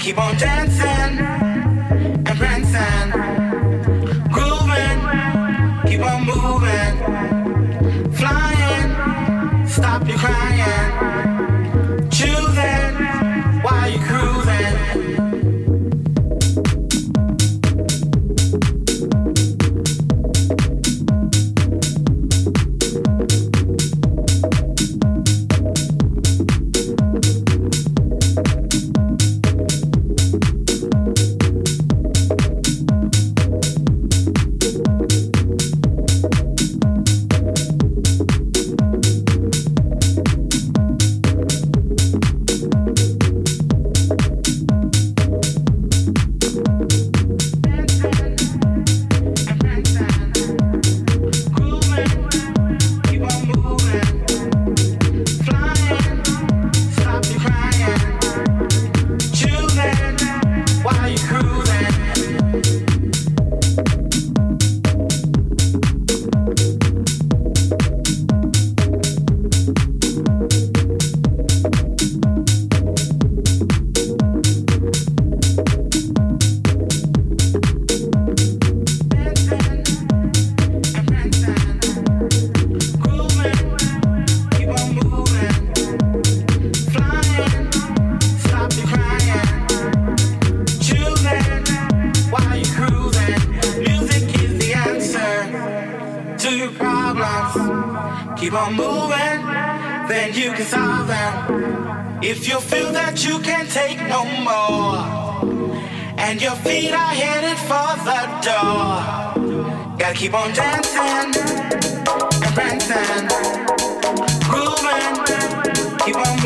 keep on dancing keep on moving, then you can solve them. If you feel that you can't take no more, and your feet are headed for the door, gotta keep on dancing and prancing, grooving, keep on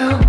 Oh.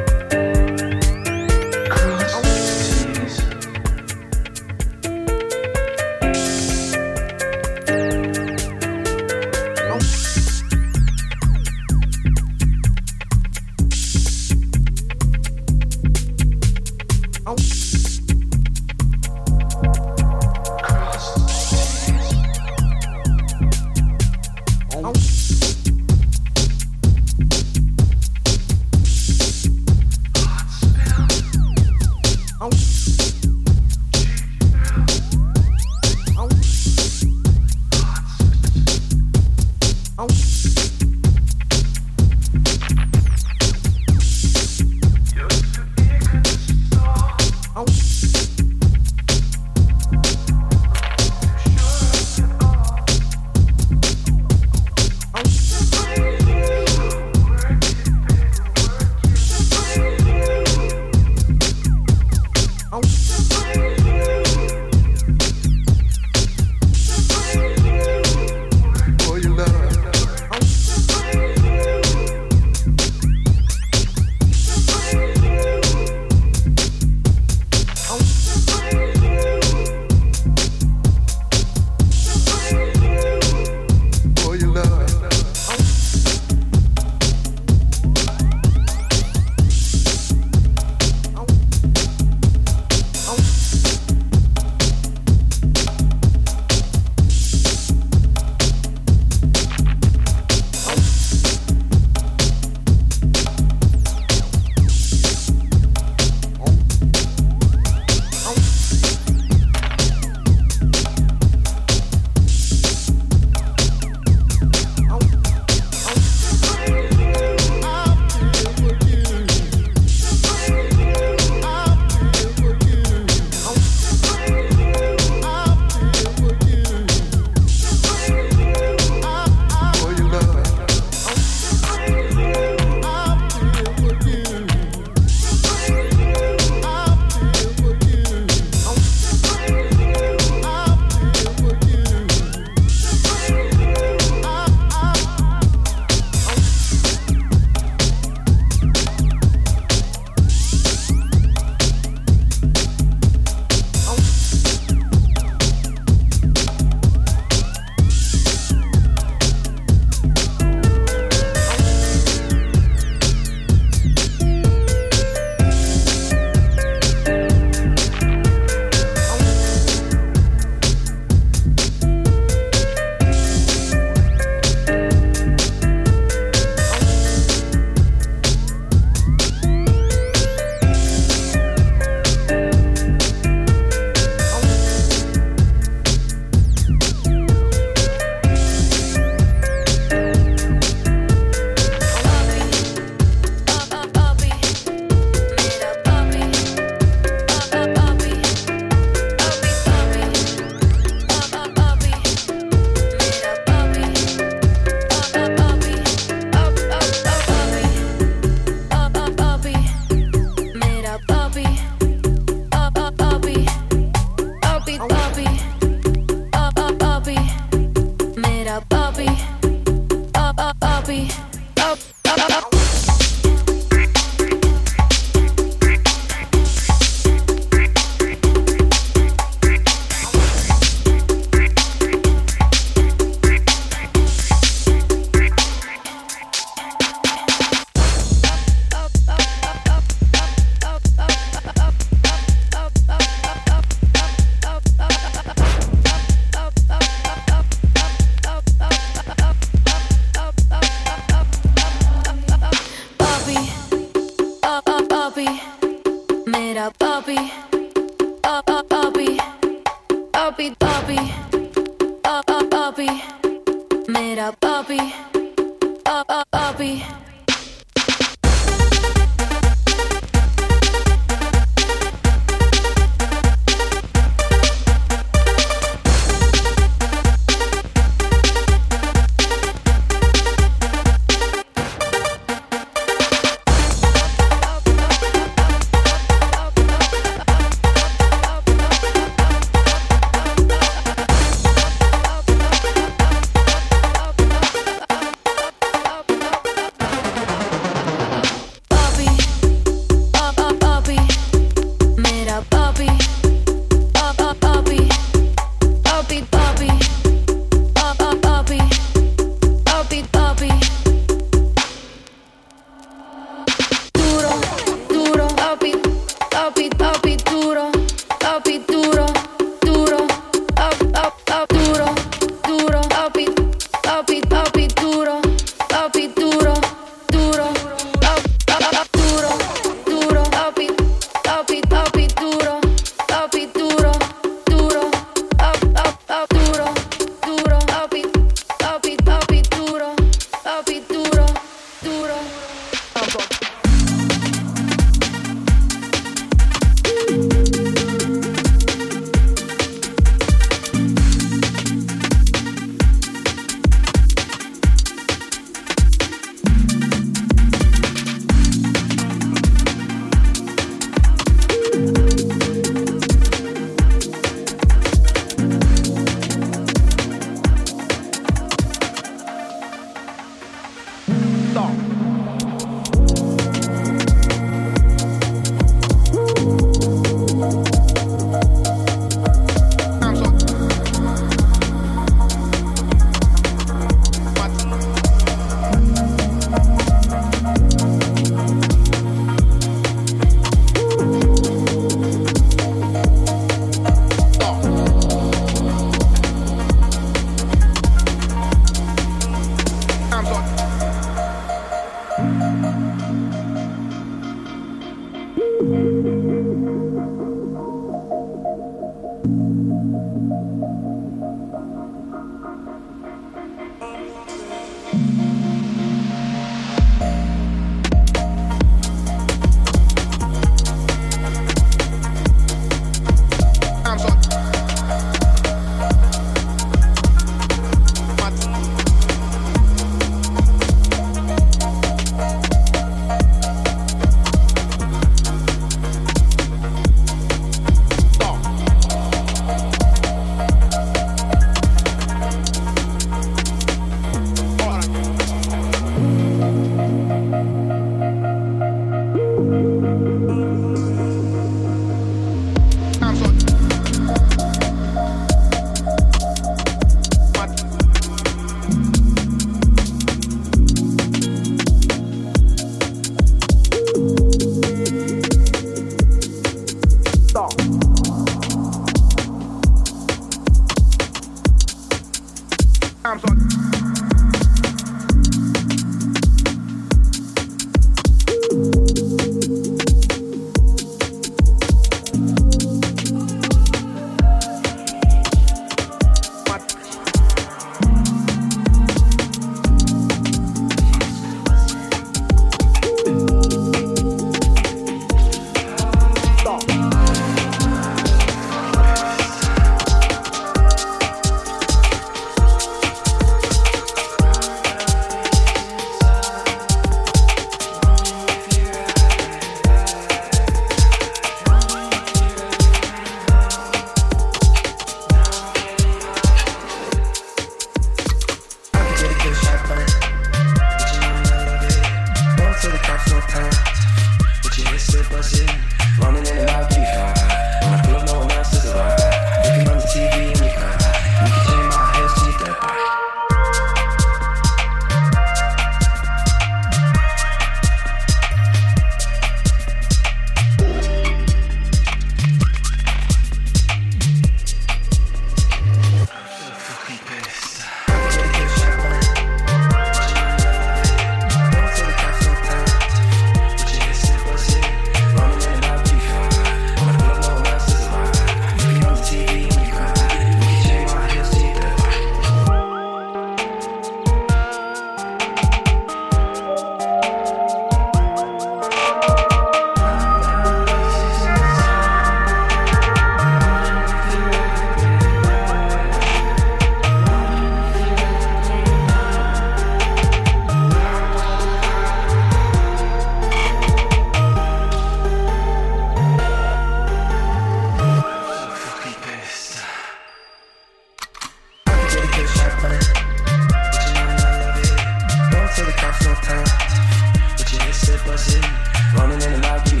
that. Running in and out, keep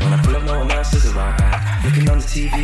When I pull up, no one else is around. Looking on the TV,